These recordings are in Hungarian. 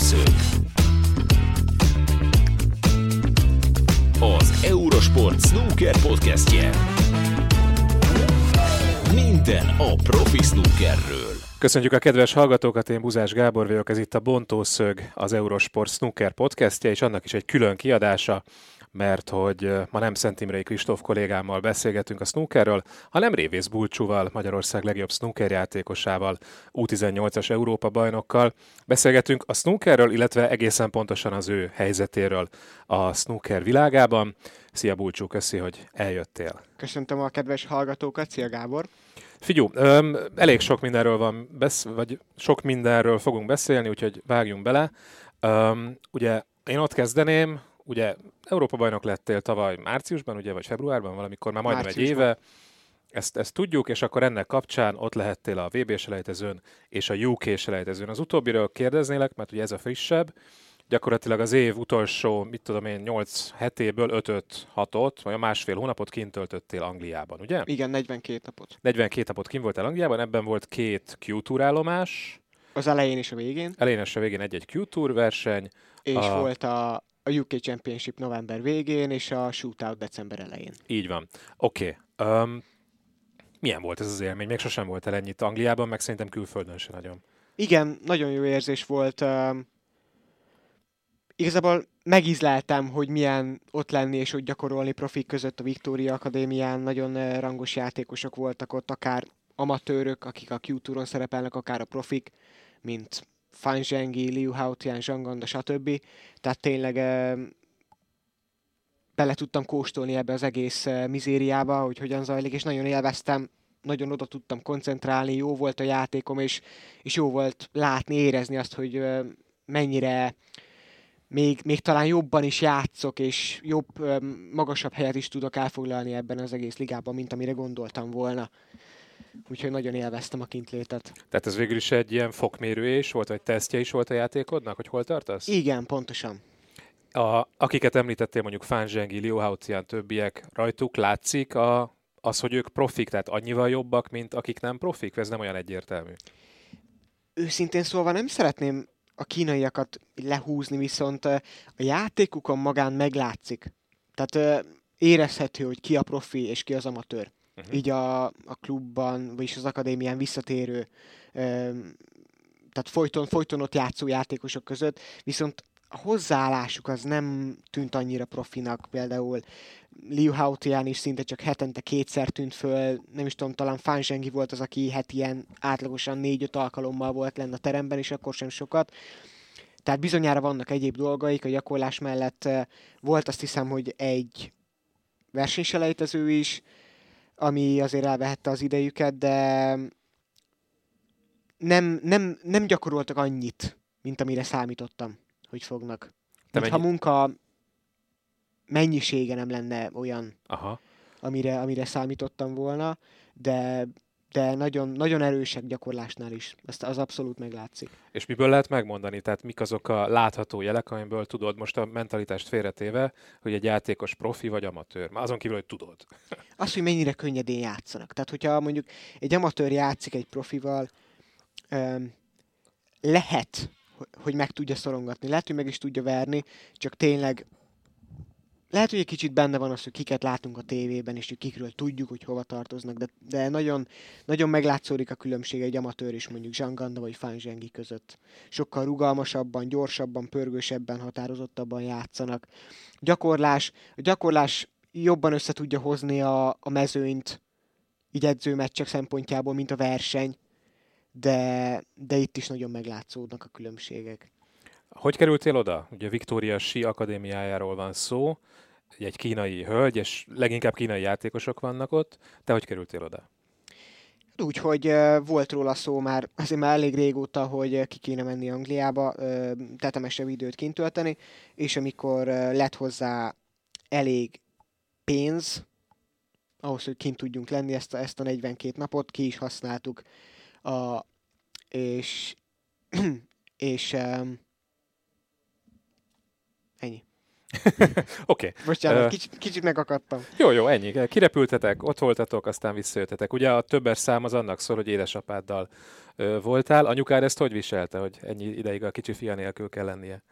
Bontószög. Az Eurosport Snooker podcastje. Minden a profi snookerről. Köszönjük a kedves hallgatókat, én Buzás Gábor vagyok, ez itt a Bontószög, az Eurosport Snooker podcastje, és annak is egy külön kiadása, mert hogy ma nem Szent Imrei Kristóf kollégámmal beszélgetünk a snookerről, hanem Révész Bulcsúval, Magyarország legjobb snooker játékosával, U18-as Európa bajnokkal. Beszélgetünk a snookerről, illetve egészen pontosan az ő helyzetéről a snooker világában. Szia Bulcsú, köszi, hogy eljöttél. Köszöntöm a kedves hallgatókat, szia Gábor! Figyú, öm, elég sok mindenről van, besz- vagy sok mindenről fogunk beszélni, úgyhogy vágjunk bele. Öm, ugye én ott kezdeném, ugye Európa bajnok lettél tavaly márciusban, ugye, vagy februárban, valamikor már majdnem egy éve. Ezt, ezt tudjuk, és akkor ennek kapcsán ott lehettél a VB selejtezőn és a UK selejtezőn. Az utóbbiről kérdeznélek, mert ugye ez a frissebb. Gyakorlatilag az év utolsó, mit tudom én, 8 hetéből 5 6 vagy a másfél hónapot kint töltöttél Angliában, ugye? Igen, 42 napot. 42 napot kint voltál Angliában, ebben volt két Q-tour állomás. Az elején és a végén. Elején és a végén egy-egy Q-tour verseny. És a... volt a, a UK Championship november végén, és a shootout december elején. Így van. Oké. Okay. Um, milyen volt ez az élmény? Még sosem volt el ennyit Angliában, meg szerintem külföldön se nagyon. Igen, nagyon jó érzés volt. Um, igazából megízleltem, hogy milyen ott lenni és hogy gyakorolni profik között a Victoria Akadémián. Nagyon rangos játékosok voltak ott, akár amatőrök, akik a Q-touron szerepelnek, akár a profik, mint Fan Zhengi, Liu Haotian, Zhanganda, stb. Tehát tényleg bele tudtam kóstolni ebbe az egész mizériába, hogy hogyan zajlik, és nagyon élveztem, nagyon oda tudtam koncentrálni, jó volt a játékom, és, és jó volt látni, érezni azt, hogy mennyire még, még talán jobban is játszok, és jobb, magasabb helyet is tudok elfoglalni ebben az egész ligában, mint amire gondoltam volna. Úgyhogy nagyon élveztem a kintlétet. Tehát ez végül is egy ilyen fokmérő is volt, vagy tesztje is volt a játékodnak, hogy hol tartasz? Igen, pontosan. A, akiket említettél, mondjuk Fan Zsengi, Liu Haotian, többiek, rajtuk látszik a, az, hogy ők profik, tehát annyival jobbak, mint akik nem profik? Ez nem olyan egyértelmű. Őszintén szólva nem szeretném a kínaiakat lehúzni, viszont a játékukon magán meglátszik. Tehát érezhető, hogy ki a profi és ki az amatőr. Uh-huh. Így a, a klubban, vagyis az akadémián visszatérő, tehát folyton, folyton ott játszó játékosok között, viszont a hozzáállásuk az nem tűnt annyira profinak, például Liu Haotian is szinte csak hetente kétszer tűnt föl, nem is tudom, talán Fan volt az, aki heti ilyen átlagosan négy-öt alkalommal volt lenne a teremben, és akkor sem sokat. Tehát bizonyára vannak egyéb dolgaik, a gyakorlás mellett volt azt hiszem, hogy egy versenyselejtező is, ami azért elvehette az idejüket, de nem, nem, nem gyakoroltak annyit, mint amire számítottam, hogy fognak. Te mennyi... Ha munka mennyisége nem lenne olyan, Aha. Amire, amire számítottam volna, de de nagyon, nagyon erősek gyakorlásnál is. Ezt az abszolút meglátszik. És miből lehet megmondani? Tehát mik azok a látható jelek, amiből tudod most a mentalitást félretéve, hogy egy játékos profi vagy amatőr? Már azon kívül, hogy tudod. Az, hogy mennyire könnyedén játszanak. Tehát, hogyha mondjuk egy amatőr játszik egy profival, lehet, hogy meg tudja szorongatni, lehet, hogy meg is tudja verni, csak tényleg lehet, hogy egy kicsit benne van az, hogy kiket látunk a tévében, és hogy kikről tudjuk, hogy hova tartoznak, de, de nagyon, nagyon meglátszódik a különbség egy amatőr is mondjuk Zsanganda vagy Fan Zsengi között. Sokkal rugalmasabban, gyorsabban, pörgősebben, határozottabban játszanak. Gyakorlás, a gyakorlás jobban össze tudja hozni a, a mezőnyt, így edzőmeccsek szempontjából, mint a verseny, de, de itt is nagyon meglátszódnak a különbségek. Hogy kerültél oda? Ugye Victoria Si Akadémiájáról van szó, egy kínai hölgy, és leginkább kínai játékosok vannak ott. Te hogy kerültél oda? Úgy, hogy uh, volt róla szó már, azért már elég régóta, hogy ki kéne menni Angliába, tetemesebb időt kint tölteni, és amikor lett hozzá elég pénz, ahhoz, hogy kint tudjunk lenni ezt a, ezt a 42 napot, ki is használtuk, a, és, és um, Oké. Bocsánat, Ö, kicsit, kicsit megakadtam. Jó, jó, ennyi. Kirepültetek, ott voltatok, aztán visszajöttetek. Ugye a többes szám az annak szól, hogy édesapáddal ö, voltál. Anyukád ezt hogy viselte, hogy ennyi ideig a kicsi fia nélkül kell lennie?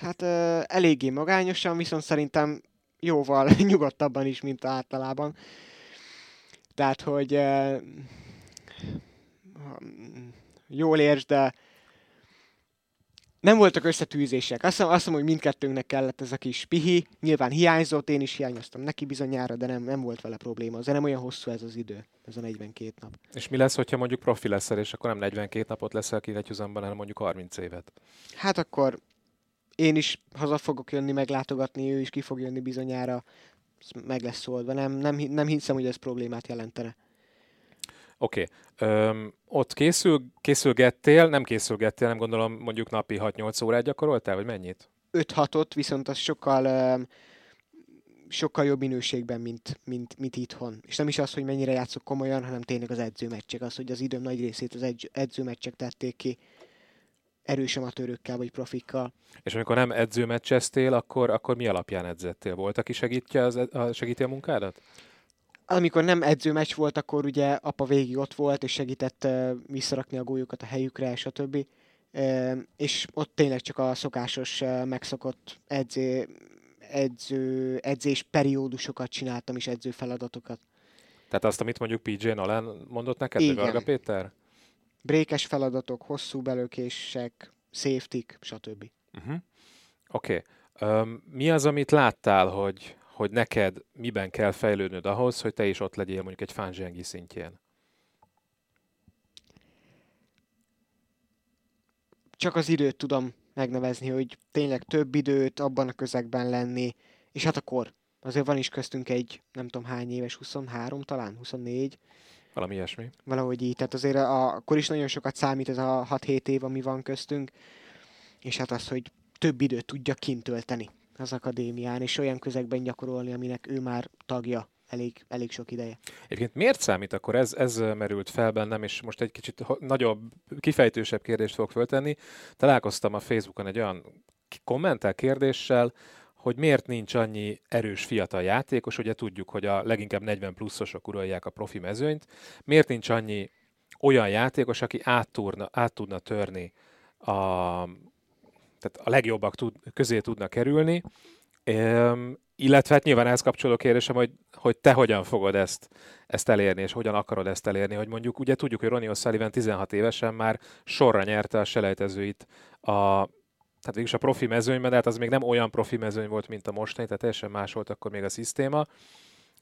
Hát ö, eléggé magányosan, viszont szerintem jóval nyugodtabban is, mint általában. Tehát, hogy ö, jól értsd, de nem voltak összetűzések. Azt hiszem, azt hiszem, hogy mindkettőnknek kellett ez a kis pihi. Nyilván hiányzott, én is hiányoztam neki bizonyára, de nem, nem volt vele probléma. Azért nem olyan hosszú ez az idő, ez a 42 nap. És mi lesz, hogyha mondjuk profi leszel, és akkor nem 42 napot leszel kivetjúzamban, hanem mondjuk 30 évet? Hát akkor én is haza fogok jönni meglátogatni, ő is ki fog jönni bizonyára, Ez meg lesz oldva. Nem, nem, nem hiszem, hogy ez problémát jelentene. Oké. Okay. Ott készül, készülgettél, nem készülgettél, nem gondolom mondjuk napi 6-8 órát gyakoroltál, vagy mennyit? 5-6-ot, viszont az sokkal, öm, sokkal jobb minőségben, mint, mint, mint itthon. És nem is az, hogy mennyire játszok komolyan, hanem tényleg az edzőmeccsek. Az, hogy az időm nagy részét az edz- edzőmeccsek tették ki erős amatőrökkel vagy profikkal. És amikor nem edzőmeccseztél, akkor, akkor mi alapján edzettél? Volt, aki segítje az, a, segíti a munkádat? Amikor nem edzőmeccs volt, akkor ugye apa végig ott volt, és segített ö, visszarakni a gólyokat a helyükre, stb. Ö, És ott tényleg csak a szokásos, ö, megszokott edző, edző, edzés periódusokat csináltam, és edző feladatokat. Tehát azt, amit mondjuk PJ Nolan mondott neked, Igen. Varga Péter? Brékes feladatok, hosszú belökések, safety stb. Uh-huh. Oké. Okay. Um, mi az, amit láttál, hogy, hogy neked miben kell fejlődnöd ahhoz, hogy te is ott legyél mondjuk egy fánzsengi szintjén? Csak az időt tudom megnevezni, hogy tényleg több időt abban a közegben lenni, és hát akkor azért van is köztünk egy, nem tudom hány éves, 23 talán, 24, Valami ilyesmi. valahogy így. Tehát azért a, akkor is nagyon sokat számít ez a 6-7 év, ami van köztünk, és hát az, hogy több időt tudja kint tölteni az akadémián, és olyan közegben gyakorolni, aminek ő már tagja elég, elég sok ideje. Egyébként miért számít akkor? Ez, ez merült fel bennem, és most egy kicsit nagyobb, kifejtősebb kérdést fogok föltenni. Találkoztam a Facebookon egy olyan kommentel kérdéssel, hogy miért nincs annyi erős fiatal játékos, ugye tudjuk, hogy a leginkább 40 pluszosok uralják a profi mezőnyt, miért nincs annyi olyan játékos, aki át, tudna, át tudna törni, a, tehát a legjobbak tud, közé tudna kerülni, Üm, illetve hát nyilván ehhez kapcsoló kérdésem, hogy, hogy te hogyan fogod ezt, ezt elérni, és hogyan akarod ezt elérni, hogy mondjuk ugye tudjuk, hogy Ronnie O'Sullivan 16 évesen már sorra nyerte a selejtezőit a tehát végülis a profi mezőnyben, de hát az még nem olyan profi mezőny volt, mint a mostani, tehát teljesen más volt akkor még a szisztéma.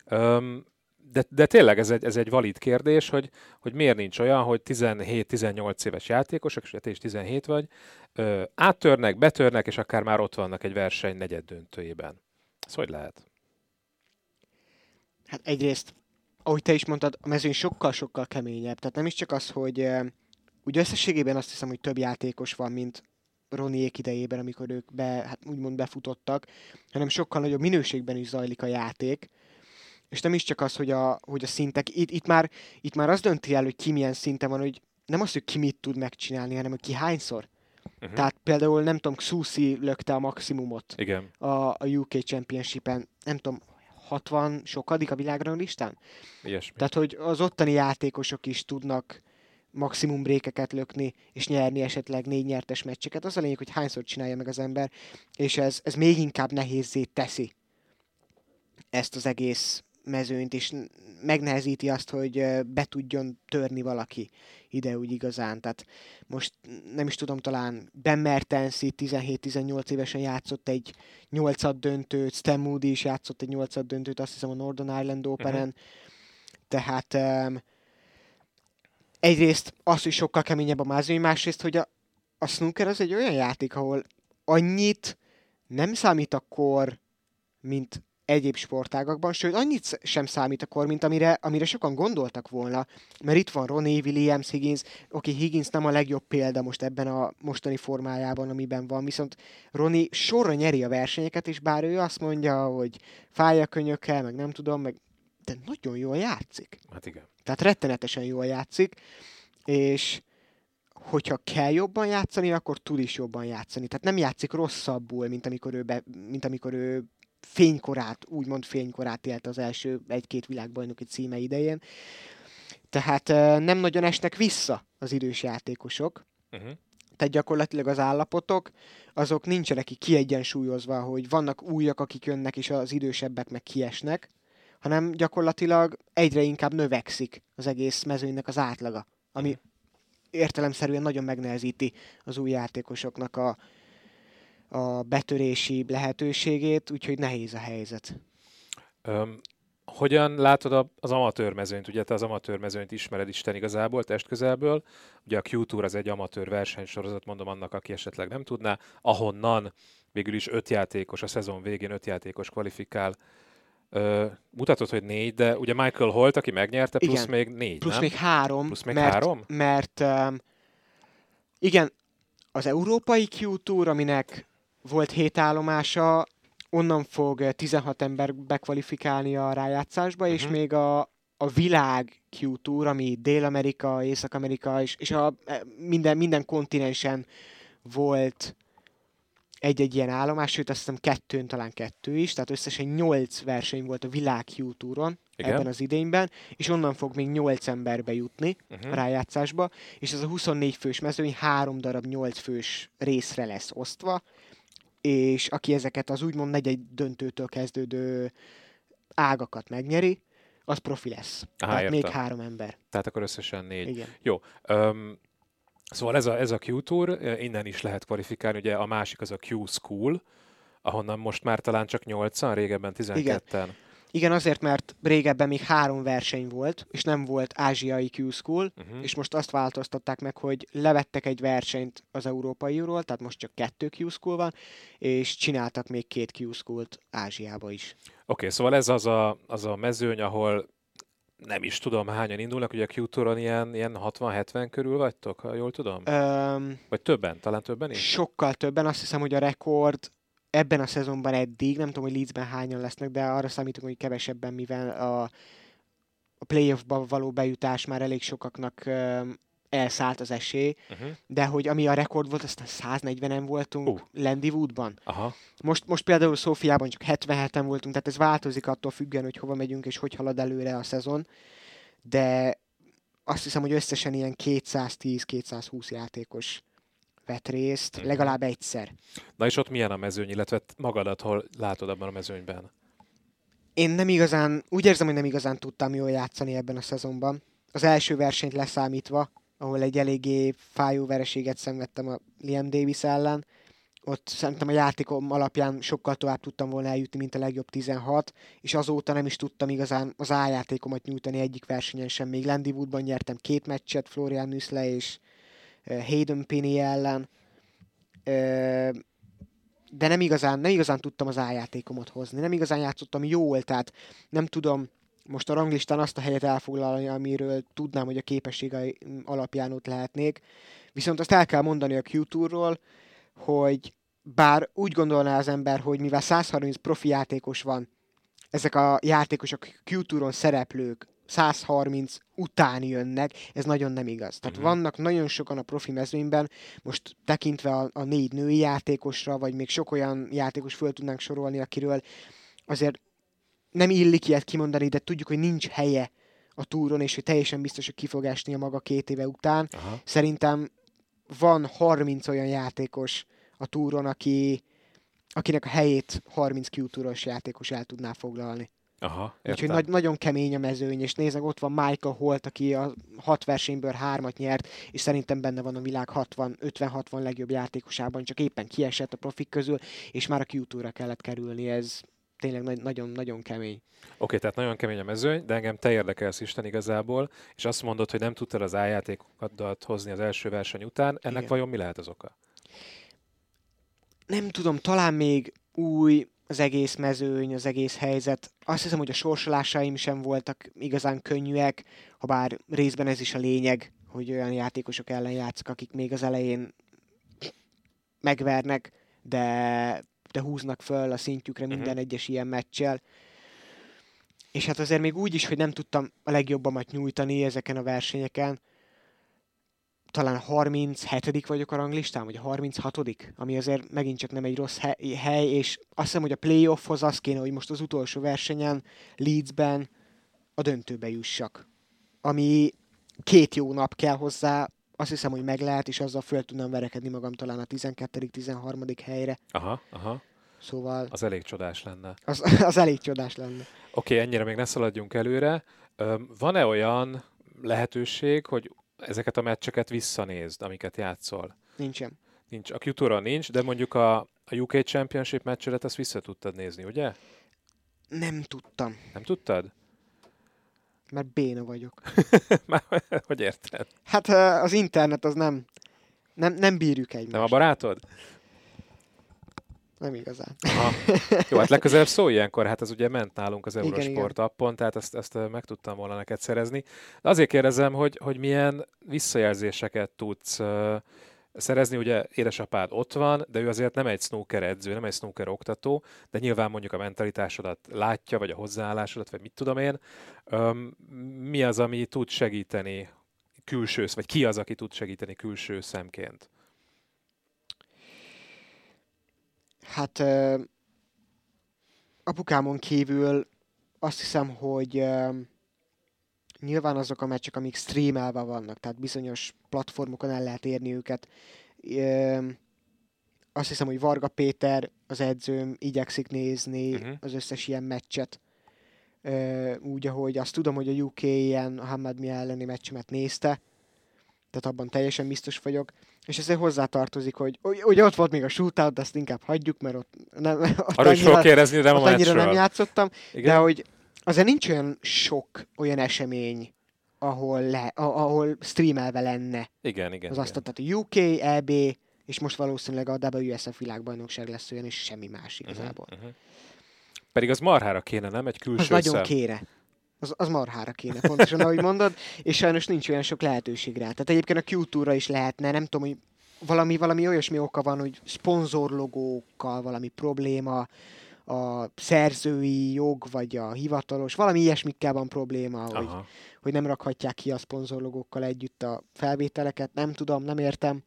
Öm, de, de tényleg ez egy, ez egy valid kérdés, hogy, hogy miért nincs olyan, hogy 17-18 éves játékosok, és te is 17 vagy, ö, áttörnek, betörnek, és akár már ott vannak egy verseny negyed döntőjében. Ez hogy lehet? Hát egyrészt, ahogy te is mondtad, a mezőny sokkal-sokkal keményebb. Tehát nem is csak az, hogy úgy összességében azt hiszem, hogy több játékos van, mint Roniék idejében, amikor ők be, hát úgymond befutottak, hanem sokkal nagyobb minőségben is zajlik a játék. És nem is csak az, hogy a, hogy a szintek, itt, itt, már, itt már az dönti el, hogy ki milyen szinten van, hogy nem az, hogy ki mit tud megcsinálni, hanem hogy ki hányszor. Uh-huh. Tehát például nem tudom, Xusi lökte a maximumot Igen. a, a UK Championship-en, nem tudom, 60 sokadik a világranglistán? Ilyesmi. Tehát, hogy az ottani játékosok is tudnak maximum brékeket lökni, és nyerni esetleg négy nyertes meccseket. Az a lényeg, hogy hányszor csinálja meg az ember, és ez, ez még inkább nehézzé teszi ezt az egész mezőnyt, és megnehezíti azt, hogy be tudjon törni valaki ide úgy igazán. Tehát most nem is tudom, talán Ben Mertensi 17-18 évesen játszott egy nyolcad döntőt, Stan Moody is játszott egy nyolcad döntőt, azt hiszem a Northern Ireland Open-en. Uh-huh. Tehát um, egyrészt az, hogy sokkal keményebb a mezőny, másrészt, hogy a, a snooker az egy olyan játék, ahol annyit nem számít a kor, mint egyéb sportágakban, sőt, annyit sem számít a kor, mint amire, amire sokan gondoltak volna, mert itt van Ronnie Williams, Higgins, oké, Higgins nem a legjobb példa most ebben a mostani formájában, amiben van, viszont Ronnie sorra nyeri a versenyeket, és bár ő azt mondja, hogy fáj a könyökkel, meg nem tudom, meg de nagyon jól játszik. Hát igen. Tehát rettenetesen jól játszik, és hogyha kell jobban játszani, akkor tud is jobban játszani. Tehát nem játszik rosszabbul, mint amikor ő, be, mint amikor ő fénykorát, úgymond fénykorát élt az első egy-két világbajnoki címe idején. Tehát nem nagyon esnek vissza az idős játékosok. Uh-huh. Tehát gyakorlatilag az állapotok, azok nincsenek ki kiegyensúlyozva, hogy vannak újak, akik jönnek, és az idősebbek meg kiesnek, hanem gyakorlatilag egyre inkább növekszik az egész mezőnynek az átlaga, ami uh-huh. értelemszerűen nagyon megnehezíti az új játékosoknak a, a betörési lehetőségét, úgyhogy nehéz a helyzet. Um, hogyan látod az amatőr mezőnyt? Ugye te az amatőr mezőnyt ismered Isten igazából, testközelből. Ugye a Q-Tour az egy amatőr versenysorozat, mondom annak, aki esetleg nem tudná, ahonnan végül is öt játékos, a szezon végén öt játékos kvalifikál. Uh, mutatod, hogy négy, de ugye Michael Holt, aki megnyerte, plusz igen, még négy, Plusz nem? még három. Plusz még mert, három? Mert um, igen, az európai Q-Tour, aminek volt hét állomása, onnan fog 16 ember bekvalifikálni a rájátszásba, uh-huh. és mhm. még a, a világ Q-Tour, ami Dél-Amerika, Észak-Amerika, és, és a, e, minden, minden kontinensen volt egy-egy ilyen állomás, sőt azt hiszem kettőn, talán kettő is, tehát összesen nyolc verseny volt a világ Q-Touron ebben az idényben, és onnan fog még nyolc ember bejutni uh-huh. a rájátszásba, és ez a 24 fős mezőny három darab 8 fős részre lesz osztva, és aki ezeket az úgymond negyegy döntőtől kezdődő ágakat megnyeri, az profi lesz. Aha, Tehát értem. még három ember. Tehát akkor összesen négy. Igen. Jó. Um, szóval ez a, ez a Q-Tour, innen is lehet kvalifikálni, ugye a másik az a Q-School, ahonnan most már talán csak 8-an, régebben 12-en. Igen. Igen, azért, mert régebben még három verseny volt, és nem volt ázsiai Q-School, uh-huh. és most azt változtatták meg, hogy levettek egy versenyt az európairól, tehát most csak kettő Q-School van, és csináltak még két Q-School-t Ázsiába is. Oké, okay, szóval ez az a, az a mezőny, ahol nem is tudom hányan indulnak, ugye a Q-Touron ilyen, ilyen 60-70 körül vagytok, ha jól tudom? Um, Vagy többen, talán többen is? Sokkal többen, azt hiszem, hogy a rekord ebben a szezonban eddig, nem tudom, hogy Leedsben hányan lesznek, de arra számítunk, hogy kevesebben, mivel a, a playoffba való bejutás már elég sokaknak elszállt az esély, uh-huh. de hogy ami a rekord volt, aztán 140-en voltunk uh. Landy Woodban. Aha. Most, most például Szófiában csak 77-en voltunk, tehát ez változik attól függően, hogy hova megyünk és hogy halad előre a szezon, de azt hiszem, hogy összesen ilyen 210-220 játékos vett részt, mm. legalább egyszer. Na és ott milyen a mezőny, illetve magadat hol látod abban a mezőnyben? Én nem igazán, úgy érzem, hogy nem igazán tudtam jól játszani ebben a szezonban. Az első versenyt leszámítva, ahol egy eléggé fájó vereséget szenvedtem a Liam Davis ellen, ott szerintem a játékom alapján sokkal tovább tudtam volna eljutni, mint a legjobb 16, és azóta nem is tudtam igazán az A-játékomat nyújtani egyik versenyen sem. Még Landy Woodban nyertem két meccset, Florian Nüssle és Hayden Penny ellen, de nem igazán, nem igazán tudtam az ájátékomat hozni, nem igazán játszottam jól, tehát nem tudom most a ranglistán azt a helyet elfoglalni, amiről tudnám, hogy a képességei alapján ott lehetnék. Viszont azt el kell mondani a Q-Tourról, hogy bár úgy gondolná az ember, hogy mivel 130 profi játékos van, ezek a játékosok Q-Touron szereplők 130 után jönnek, ez nagyon nem igaz. Tehát uh-huh. vannak nagyon sokan a profi mezőnyben, most tekintve a, a négy női játékosra, vagy még sok olyan játékos föl tudnánk sorolni, akiről azért nem illik ilyet kimondani, de tudjuk, hogy nincs helye a túron, és hogy teljesen biztos, hogy ki fog esni a maga két éve után. Aha. Szerintem van 30 olyan játékos a túron, aki, akinek a helyét 30 Q játékos el tudná foglalni. Aha, Úgyhogy nagy, nagyon kemény a mezőny, és nézek, ott van Michael Holt, aki a hat versenyből hármat nyert, és szerintem benne van a világ 60, 50-60 legjobb játékosában, csak éppen kiesett a profik közül, és már a q kellett kerülni, ez tényleg nagyon-nagyon kemény. Oké, okay, tehát nagyon kemény a mezőny, de engem te érdekelsz Isten igazából, és azt mondod, hogy nem tudtad az ájátékokat hozni az első verseny után. Ennek Igen. vajon mi lehet az oka? Nem tudom, talán még új az egész mezőny, az egész helyzet. Azt hiszem, hogy a sorsolásaim sem voltak igazán könnyűek, ha bár részben ez is a lényeg, hogy olyan játékosok ellen játszok, akik még az elején megvernek, de, de húznak föl a szintjükre minden uh-huh. egyes ilyen meccsel. És hát azért még úgy is, hogy nem tudtam a legjobbamat nyújtani ezeken a versenyeken. Talán 37 vagyok a ranglistán, vagy a 36 ami azért megint csak nem egy rossz he- hely, és azt hiszem, hogy a playoffhoz az kéne, hogy most az utolsó versenyen Leedsben a döntőbe jussak. Ami két jó nap kell hozzá, azt hiszem, hogy meg lehet, és azzal föl tudnám verekedni magam talán a 12.-13. helyre. Aha, aha. Szóval Az elég csodás lenne. az, az elég csodás lenne. Oké, okay, ennyire még ne szaladjunk előre. Van-e olyan lehetőség, hogy ezeket a meccseket visszanézd, amiket játszol? Nincsen. Nincs. A q nincs, de mondjuk a, a UK Championship meccsedet ezt vissza tudtad nézni, ugye? Nem tudtam, Nem tudtad? mert béna vagyok. Már hogy érted? Hát az internet az nem, nem, nem bírjuk egymást. Nem a barátod? Nem igazán. Aha. Jó, hát legközelebb szólj ilyenkor, hát ez ugye ment nálunk az Eurosport igen. appon, tehát ezt, ezt meg tudtam volna neked szerezni. De azért kérdezem, hogy, hogy milyen visszajelzéseket tudsz szerezni, ugye édesapád ott van, de ő azért nem egy snooker edző, nem egy snooker oktató, de nyilván mondjuk a mentalitásodat látja, vagy a hozzáállásodat, vagy mit tudom én. Öm, mi az, ami tud segíteni külső, vagy ki az, aki tud segíteni külső szemként? Hát ö, apukámon kívül azt hiszem, hogy ö, nyilván azok a meccsek, amik streamelve vannak, tehát bizonyos platformokon el lehet érni őket. Ö, azt hiszem, hogy Varga Péter, az edzőm, igyekszik nézni uh-huh. az összes ilyen meccset. Ö, úgy, ahogy azt tudom, hogy a UK ilyen Hamad Mi elleni meccsemet nézte, tehát abban teljesen biztos vagyok. És ezért hozzátartozik, hogy, hogy ott volt még a shootout, de azt inkább hagyjuk, mert ott, nem, ott, is fogok kérdezni, de ott annyira nem játszottam, Igen? de hogy azért nincs olyan sok olyan esemény, ahol, le, ahol streamelve lenne igen, igen. az azt, tehát a UK, EB, és most valószínűleg a WSF világbajnokság lesz olyan, és semmi más igazából. Uh-huh, uh-huh. Pedig az marhára kéne, nem? Egy külső Az nagyon szem. kéne. Az, az marhára kéne, pontosan ahogy mondod, és sajnos nincs olyan sok lehetőség rá. Tehát egyébként a Q-túra is lehetne, nem tudom, hogy valami, valami olyasmi oka van, hogy szponzorlogókkal valami probléma, a szerzői jog, vagy a hivatalos, valami ilyesmikkel van probléma, hogy, Aha. hogy nem rakhatják ki a szponzorlogókkal együtt a felvételeket, nem tudom, nem értem,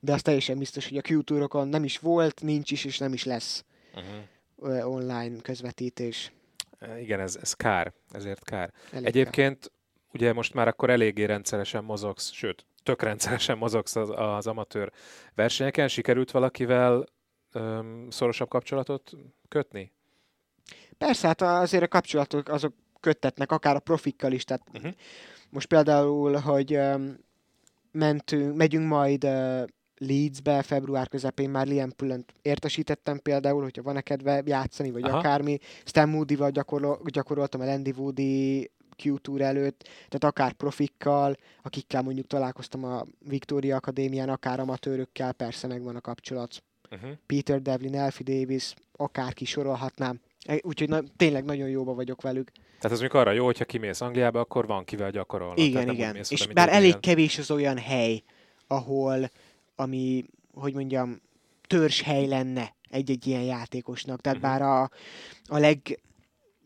de az teljesen biztos, hogy a Q-túrokon nem is volt, nincs is, és nem is lesz Uh-huh. online közvetítés. Igen, ez, ez kár, ezért kár. Elég Egyébként ugye most már akkor eléggé rendszeresen mozogsz, sőt, tök rendszeresen mozogsz az, az amatőr versenyeken. Sikerült valakivel öm, szorosabb kapcsolatot kötni? Persze, hát azért a kapcsolatok azok köttetnek, akár a profikkal is. Tehát uh-huh. most például, hogy um, mentünk, megyünk majd uh, Leedsbe február közepén már Liam Pullen értesítettem például, hogyha van-e kedve játszani, vagy Aha. Akármi. Stan Moody-val gyakorol, gyakoroltam a Landy Woody Q-tour előtt, tehát akár profikkal, akikkel mondjuk találkoztam a Victoria Akadémián, akár amatőrökkel, persze megvan a kapcsolat. Uh-huh. Peter Devlin, Elfie Davis, akárki sorolhatnám. E- Úgyhogy na, tényleg nagyon jóba vagyok velük. Tehát ez mondjuk arra jó, hogyha kimész Angliába, akkor van kivel gyakorolnod. igen, Tehát igen. És bár elég ilyen- kevés az olyan hely, ahol, ami, hogy mondjam, törzshely lenne egy-egy ilyen játékosnak. Tehát Mhm. bár a, a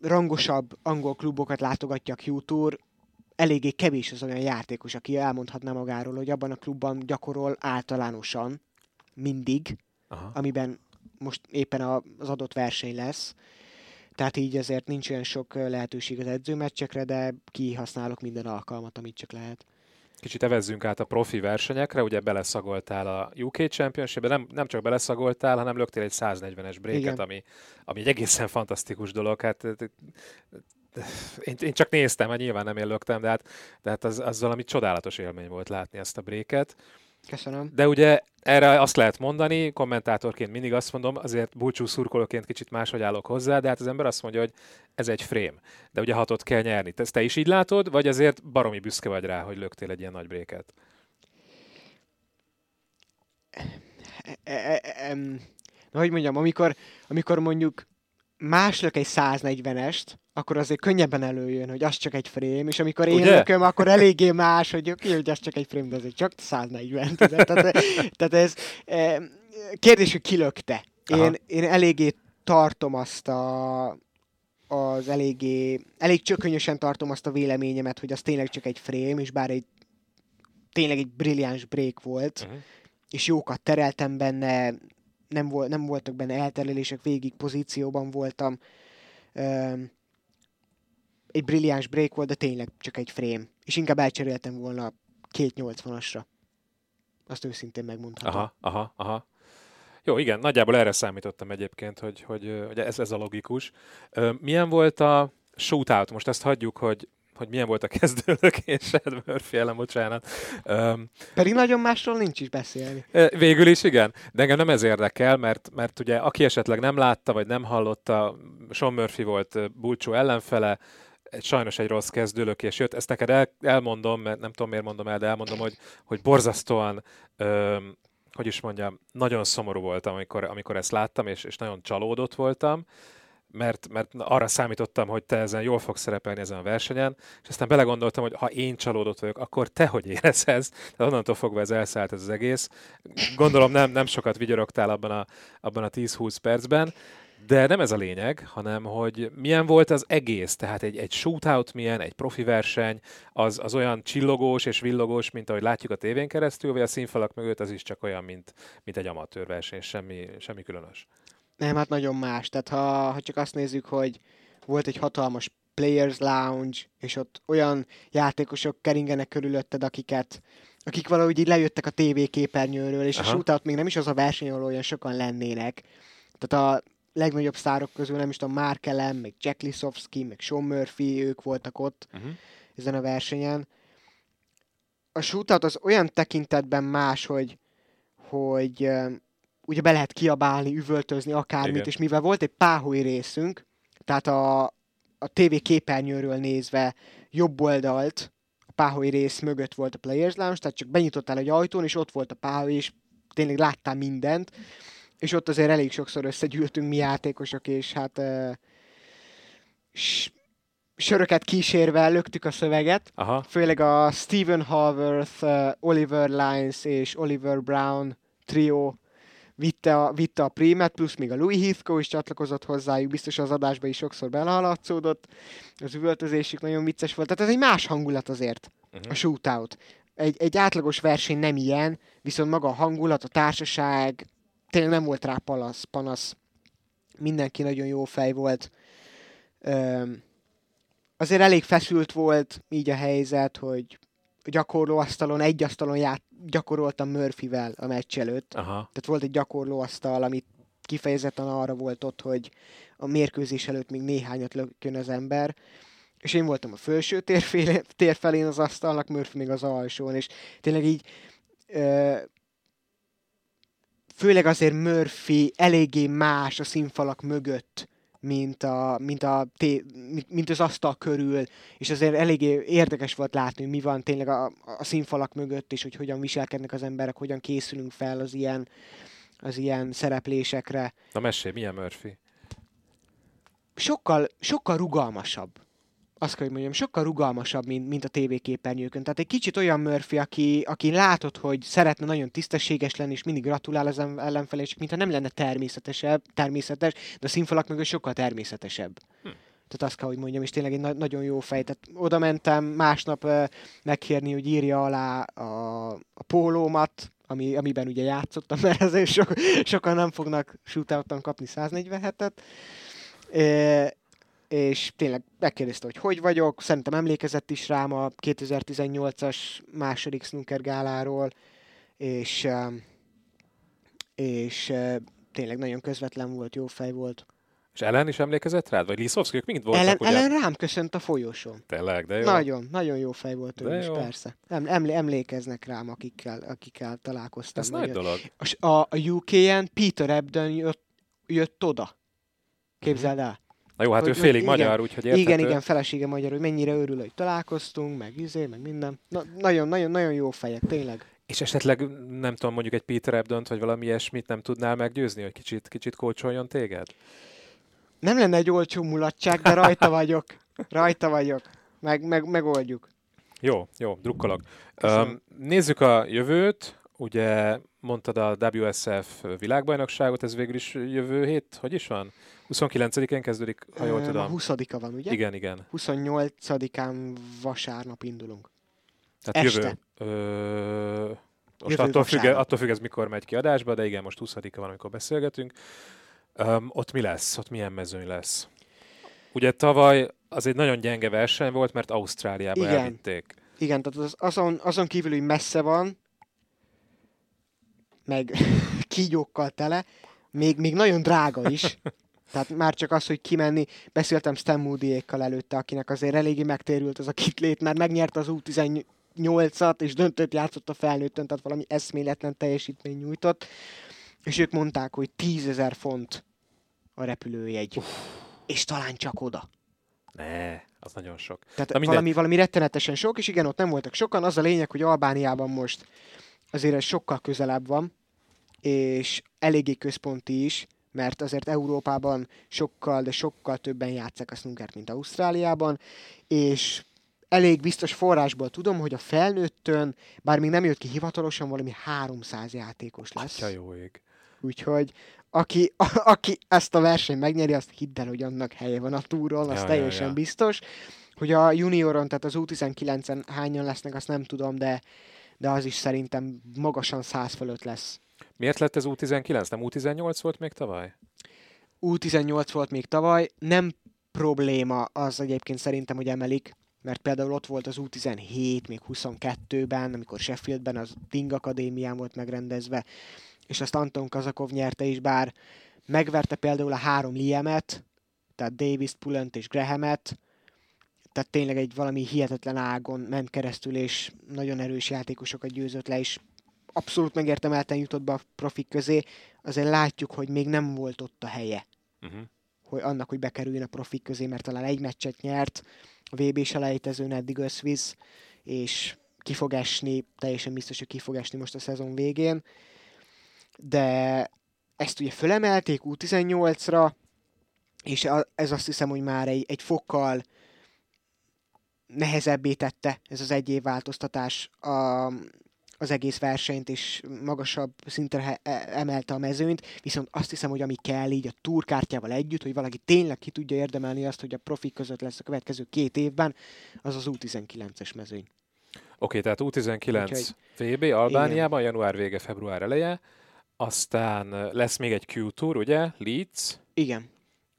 legrangosabb angol klubokat látogatja a Q-Tour, eléggé kevés az olyan játékos, aki elmondhatná magáról, hogy abban a klubban gyakorol általánosan, mindig, Aha. amiben most éppen a- az adott verseny lesz. Tehát így azért nincs olyan sok lehetőség az edzőmeccsekre, de kihasználok minden alkalmat, amit csak lehet. Kicsit evezzünk át a profi versenyekre, ugye beleszagoltál a UK Championship-be, nem, nem csak beleszagoltál, hanem löktél egy 140-es bréket, ami, ami egy egészen fantasztikus dolog. Hát, én, én csak néztem, hát nyilván nem én löktem, de hát, de hát az, az valami csodálatos élmény volt látni ezt a bréket. Köszönöm. De ugye erre azt lehet mondani, kommentátorként mindig azt mondom, azért búcsú szurkolóként kicsit máshogy állok hozzá, de hát az ember azt mondja, hogy ez egy frame. De ugye hatot kell nyerni. Te, ezt te is így látod, vagy azért baromi büszke vagy rá, hogy löktél egy ilyen nagy bréket? Na, hogy mondjam, amikor, amikor mondjuk más lök egy 140-est, akkor azért könnyebben előjön, hogy az csak egy frame, és amikor én Ugye? lököm, akkor eléggé más, hogy oké, hogy az csak egy frame, de azért csak 140. tudod? Tehát, tehát ez eh, kérdés, hogy ki lökte. Aha. Én, én eléggé tartom azt a, az eléggé, elég csökönyösen tartom azt a véleményemet, hogy az tényleg csak egy frame, és bár egy tényleg egy brilliáns break volt, Uh-huh. és jókat tereltem benne, nem, vol, nem voltak benne elterelések, végig pozícióban voltam. Öm, egy brilliáns break volt, de tényleg csak egy frame. És inkább elcseréltem volna két 80-asra. Azt őszintén megmondhatom. Aha, aha, aha. Jó, igen, nagyjából erre számítottam egyébként, hogy, hogy, hogy ez, ez a logikus. Milyen volt a shootout? Most ezt hagyjuk, hogy, hogy milyen volt a kezdőlökés Ed Murphy ellen, bocsánat. Öm, Pedig nagyon másról nincs is beszélni. Végül is igen, de engem nem ez érdekel, mert, mert ugye aki esetleg nem látta, vagy nem hallotta, Sean Murphy volt Bulcsó ellenfele, sajnos egy rossz kezdőlökés jött. Ezt neked el, elmondom, mert nem tudom miért mondom el, de elmondom, hogy, hogy borzasztóan, öm, hogy is mondjam, nagyon szomorú voltam, amikor, amikor ezt láttam, és, és nagyon csalódott voltam, mert, mert arra számítottam, hogy te ezen jól fogsz szerepelni ezen a versenyen, és aztán belegondoltam, hogy ha én csalódott vagyok, akkor te hogy érez ez? Tehát onnantól fogva ez elszállt ez az egész. Gondolom nem, nem sokat vigyorogtál abban a, abban a 10-20 percben, de nem ez a lényeg, hanem hogy milyen volt az egész, tehát egy, egy shootout milyen, egy profi verseny, az, az olyan csillogós és villogós, mint ahogy látjuk a tévén keresztül, vagy a színfalak mögött az is csak olyan, mint, mint egy amatőr verseny, semmi, semmi különös. Nem, hát nagyon más. Tehát ha, ha csak azt nézzük, hogy volt egy hatalmas Players Lounge, és ott olyan játékosok keringenek körülötted, akiket akik valahogy így lejöttek a TV képernyőről, és Aha. a shootout még nem is az a verseny, ahol olyan sokan lennének. Tehát a legnagyobb szárok közül nem is tudom, Mark Allen, meg Jack Lisowski, meg Sean Murphy, ők voltak ott Uh-huh. ezen a versenyen. A shootout az olyan tekintetben más, hogy, hogy ugye be lehet kiabálni, üvöltözni, akármit, Igen. és mivel volt egy páholy részünk, tehát a, a TV képernyőről nézve jobb oldalt, a páholy rész mögött volt a Players Lounge, tehát csak benyitottál egy ajtón, és ott volt a páholy, és tényleg láttál mindent, és ott azért elég sokszor összegyűltünk mi játékosok, és hát uh, s- söröket kísérve löktük a szöveget, Aha, főleg a Stephen Haworth, uh, Oliver Lyons és Oliver Brown trio vitte a, vitte a prímet, plusz még a Louis Heathcote is csatlakozott hozzájuk, biztos az adásban is sokszor belehaladszódott, az üvöltözésük nagyon vicces volt, tehát ez egy más hangulat azért, Mhm. a shootout. Egy, egy átlagos verseny nem ilyen, viszont maga a hangulat, a társaság, tényleg nem volt rá palasz, panasz. Mindenki nagyon jó fej volt. Öm, azért elég feszült volt így a helyzet, hogy gyakorlóasztalon, egy asztalon ját, gyakoroltam Murphyvel a meccs előtt. aha. Tehát volt egy gyakorlóasztal, amit kifejezetten arra volt ott, hogy a mérkőzés előtt még néhányat lökjön az ember. És én voltam a felső tér, fél, tér felén az asztalnak, Murphy még az alsón, és tényleg így ö, főleg azért Murphy eléggé más a színfalak mögött, mint, a, mint, a, té- mint- mint az asztal körül, és azért eléggé érdekes volt látni, hogy mi van tényleg a, a színfalak mögött, és hogy hogyan viselkednek az emberek, hogyan készülünk fel az ilyen, az ilyen szereplésekre. Na mesélj, milyen Murphy? Sokkal, sokkal rugalmasabb. Azt kell, hogy mondjam, sokkal rugalmasabb, mint, mint a tévéképernyőkön. Tehát egy kicsit olyan Murphy, aki, aki látod, hogy szeretne nagyon tisztességes lenni, és mindig gratulál az ellenfelé, és mintha nem lenne természetesebb, természetes, de a színfalak mögött sokkal természetesebb. Hm. Tehát azt kell, hogy mondjam, és tényleg egy na- nagyon jó fej. Tehát oda mentem másnap uh, megkérni, hogy írja alá a, a pólómat, ami, amiben ugye játszottam, mert azért so, sokan nem fognak shootouton kapni 147-et. E, és tényleg megkérdezte, hogy hogy vagyok, szerintem emlékezett is rám a 2018-as második snooker gáláról, és, em, és eh, tényleg nagyon közvetlen volt, jó fej volt. És Ellen is emlékezett rád? Vagy Liszowski, ők mind voltak, Ellen, ugye? ellen rám köszönt a folyosón. Tényleg, de jó. Nagyon, nagyon jó fej volt De ő is, jó. persze. Em, emlé, emlékeznek rám, akikkel, akikkel találkoztam. Ez nagy dolog. A, a, UK-en Peter Ebdon jött, jött oda. Képzeld el. Na jó, hát Hogy- ő félig igen. magyar, úgyhogy érthető. Igen, igen, felesége magyar, hogy mennyire örül, hogy találkoztunk, meg izé, meg minden. Na, nagyon, nagyon, nagyon jó fejek, tényleg. És esetleg, nem tudom, mondjuk egy Peter Ebdont, vagy valami ilyesmit nem tudnál meggyőzni, hogy kicsit, kicsit kócsoljon téged? Nem lenne egy olcsó mulatság, de rajta vagyok. Rajta vagyok. Meg, meg, megoldjuk. Jó, jó, drukkolok. Köszönöm. Um, nézzük a jövőt. Ugye mondtad a WSF világbajnokságot, ez végül is jövő hét, hogy is van? 29-én kezdődik, ha jól tudom. A 20-a van, ugye? Igen, igen. 28-án vasárnap indulunk. Tehát Este. jövő. Ö, most Jövő attól függ, vasárnap. attól függ, ez mikor megy ki adásba, de igen, most 20-a van, amikor beszélgetünk. Um, ott mi lesz? Ott milyen mezőny lesz? Ugye tavaly az egy nagyon gyenge verseny volt, mert Ausztráliába Igen. elvitték. Igen, tehát az, azon, azon kívül, hogy messze van, meg kígyókkal tele, még, még nagyon drága is. Tehát már csak az, hogy kimenni, beszéltem Stan Moody-ékkal előtte, akinek azért eléggé megtérült az a kitlét, mert megnyerte az U18-at, és döntött játszott a felnőttön, tehát valami eszméletlen teljesítmény nyújtott. És ők mondták, hogy 10 ezer font a repülőjegy. És talán csak oda. Ne, az nagyon sok. Tehát Na valami, valami rettenetesen sok, és igen, ott nem voltak sokan. Az a lényeg, hogy Albániában most azért ez sokkal közelebb van, és eléggé központi is, mert azért Európában sokkal, de sokkal többen játszák a snookert, mint Ausztráliában, és elég biztos forrásból tudom, hogy a felnőttön, bár még nem jött ki hivatalosan, valami 300 játékos lesz. Atya jó ég. Úgyhogy aki, a, aki ezt a versenyt megnyeri, azt hidd el, hogy annak helye van a túron, az Ja, ja, teljesen ja. biztos. Hogy a junioron, tehát az U19-en hányan lesznek, azt nem tudom, de, de az is szerintem magasan 100 fölött lesz. Miért lett ez U19? Nem U18 volt még tavaly? U18 volt még tavaly, nem probléma az egyébként szerintem, hogy emelik, mert például ott volt az U17 még 22-ben, amikor Sheffieldben az Ding Akadémián volt megrendezve, és azt Anton Kazakov nyerte is, bár megverte például a három Liemet, tehát Davis, Pulent és Grahamet, tehát tényleg egy valami hihetetlen ágon ment keresztül, és nagyon erős játékosokat győzött le, és abszolút megértemelten jutott be a profik közé, azért látjuk, hogy még nem volt ott a helye Uh-huh. hogy annak, hogy bekerüljön a profik közé, mert talán egy meccset nyert, a VB selejtezőn eddig összvisz, és ki fog esni, teljesen biztos, hogy ki fog esni most a szezon végén. De ezt ugye fölemelték U18-ra, és ez azt hiszem, hogy már egy, egy fokkal nehezebbé tette ez az egy év változtatás a, az egész versenyt, és magasabb szintre e- emelte a mezőnyt, viszont azt hiszem, hogy ami kell így a túrkártyával együtt, hogy valaki tényleg ki tudja érdemelni azt, hogy a profik között lesz a következő két évben, az az U19-es mezőny. Oké, tehát U19 Úgyhogy- VB Albániában, január vége, február eleje, aztán lesz még egy Q-tour, ugye, Leeds, Igen,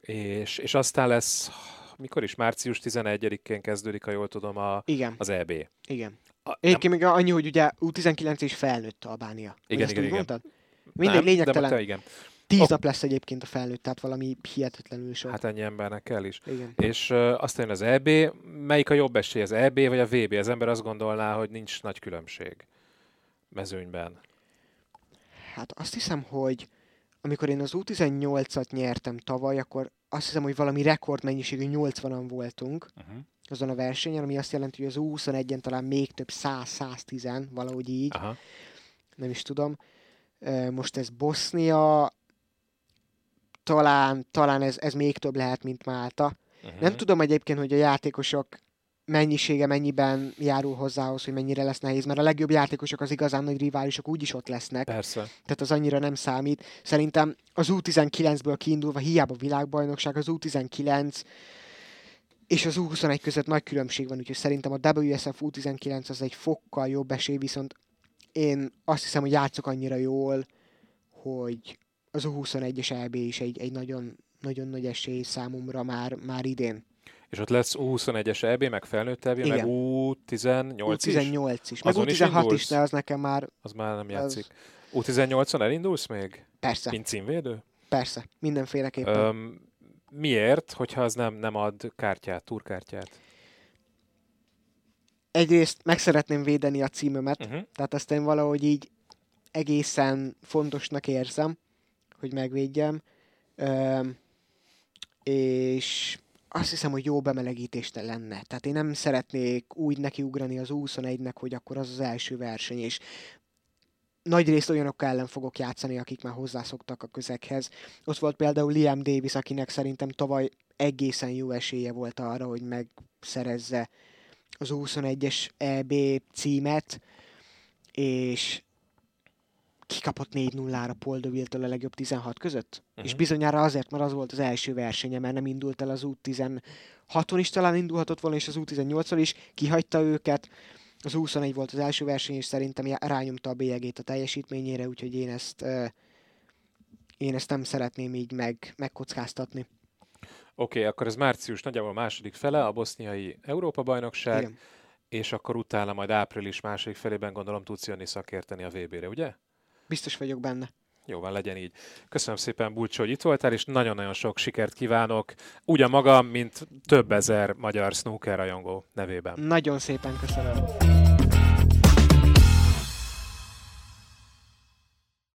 és, és aztán lesz, mikor is, március 11-én kezdődik, ha jól tudom, a, igen, az EB. igen. Egyébként még annyi, hogy ugye U19 és felnőtt Albánia. Igen, ezt igen, igen. Mondtad? Mindegy, nem, lényegtelen. De, te igen. Tíz nap lesz egyébként a felnőtt, tehát valami hihetetlenül sok. Hát ennyi embernek kell is. Igen. És uh, aztán jön az EB, melyik a jobb esély, az EB vagy a VB? Az ember azt gondolná, hogy nincs nagy különbség mezőnyben. Hát azt hiszem, hogy amikor én az U18-at nyertem tavaly, akkor azt hiszem, hogy valami rekordmennyiségű 80-an voltunk Uh-huh. Azon a versenyen, ami azt jelenti, hogy az U21-en talán még több 100-110, valahogy így, Aha. nem is tudom. Most ez Bosznia, talán, talán ez, ez még több lehet, mint Málta. Uh-huh. Nem tudom egyébként, hogy a játékosok mennyisége mennyiben járul hozzához, hogy mennyire lesz nehéz, mert a legjobb játékosok az igazán nagy riválisok úgyis ott lesznek, Persze. tehát az annyira nem számít. Szerintem az U19-ből kiindulva, hiába világbajnokság, az U19 és az U21 között nagy különbség van, úgyhogy szerintem a WSF U19 az egy fokkal jobb esély, viszont én azt hiszem, hogy játszok annyira jól, hogy az U21-es EB is egy, egy nagyon, nagyon nagy esély számomra már, már idén. És ott lesz U21-es EB, meg felnőtt EB, meg Igen. U18 is? U18 is. Meg Azon is U16 is, indulsz? de az nekem már Az már nem Az- játszik. U18-on elindulsz még? persze, Mint címvédő? persze, mindenféleképpen. Öm, miért, hogyha az nem, nem ad kártyát, túrkártyát? Egyrészt meg szeretném védeni a címömet, Uh-huh. tehát ezt én valahogy így egészen fontosnak érzem, hogy megvédjem. Öm, és azt hiszem, hogy jó bemelegítést lenne. Tehát én nem szeretnék úgy nekiugrani az 21-nek, hogy akkor az az első verseny, és nagy részt olyanok ellen fogok játszani, akik már hozzászoktak a közekhez. Ott volt például Liam Davis, akinek szerintem tavaly egészen jó esélye volt arra, hogy megszerezze az 21-es EB címet, és kikapott 4-0-ra Paul Deville-től a legjobb 16 között. Uh-huh. És Mhm. bizonyára azért, mert az volt az első versenye, mert nem indult el az U16-on is, talán indulhatott volna, és az U18-on is, kihagyta őket, Az 21 volt az első verseny, és szerintem rányomta a bélyegét a teljesítményére, úgyhogy én ezt, én ezt nem szeretném így meg, megkockáztatni. Oké, okay, akkor ez március nagyjából második fele, a boszniai Európa-bajnokság, Igen. és akkor utána majd április második felében gondolom tudsz jönni szakérteni a VB-re, ugye? Biztos vagyok benne. Jó van, legyen így. Köszönöm szépen, Bulcsó, hogy itt voltál, és nagyon-nagyon sok sikert kívánok, ugyan magam, mint több ezer magyar snooker rajongó nevében. Nagyon szépen köszönöm.